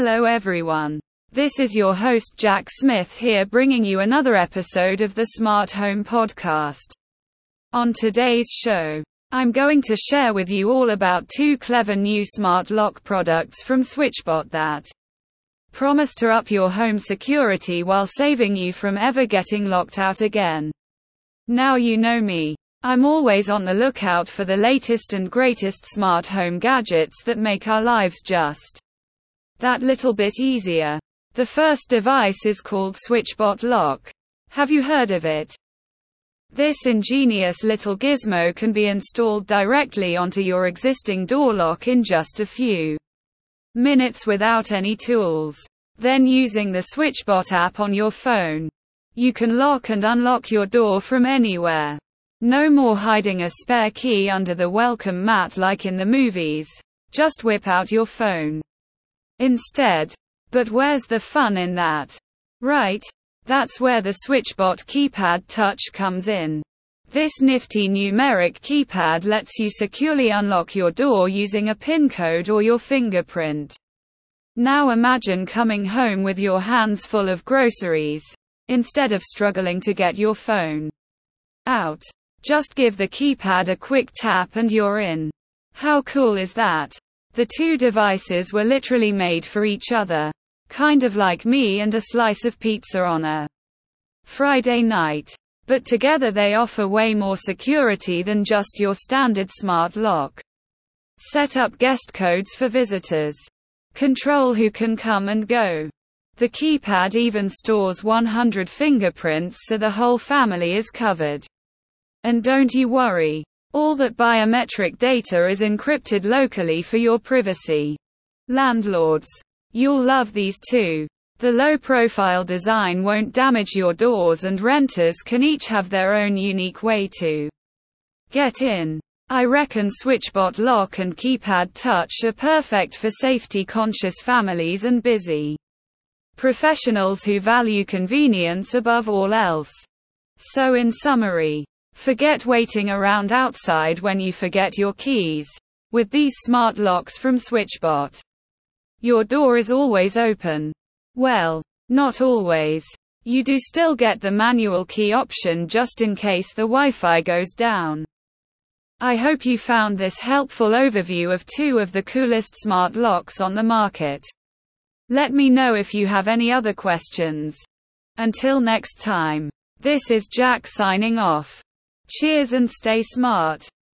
Hello everyone. This is your host Jack Smith here bringing you another episode of the Smart Home Podcast. On today's show, I'm going to share with you all about two clever new smart lock products from SwitchBot that promise to up your home security while saving you from ever getting locked out again. Now you know me. I'm always on the lookout for the latest and greatest smart home gadgets that make our lives just that little bit easier. The first device is called SwitchBot Lock. Have you heard of it? This ingenious little gizmo can be installed directly onto your existing door lock in just a few minutes without any tools. Then using the SwitchBot app on your phone, you can lock and unlock your door from anywhere. No more hiding a spare key under the welcome mat like in the movies. Just whip out your phone. Instead. But where's the fun in that? Right? That's where the SwitchBot keypad touch comes in. This nifty numeric keypad lets you securely unlock your door using a PIN code or your fingerprint. Now imagine coming home with your hands full of groceries. Instead of struggling to get your phone out, just give the keypad a quick tap and you're in. How cool is that? The two devices were literally made for each other. Kind of like me and a slice of pizza on a Friday night. But together they offer way more security than just your standard smart lock. Set up guest codes for visitors. Control who can come and go. The keypad even stores 100 fingerprints so the whole family is covered. And don't you worry. All that biometric data is encrypted locally for your privacy. Landlords. You'll love these too. The low-profile design won't damage your doors and renters can each have their own unique way to get in. I reckon SwitchBot lock and keypad touch are perfect for safety-conscious families and busy professionals who value convenience above all else. So in summary, forget waiting around outside when you forget your keys. With these smart locks from SwitchBot, your door is always open. Well, not always. You do still get the manual key option just in case the Wi-Fi goes down. I hope you found this helpful overview of two of the coolest smart locks on the market. Let me know if you have any other questions. Until next time. This is Jack signing off. Cheers and stay smart.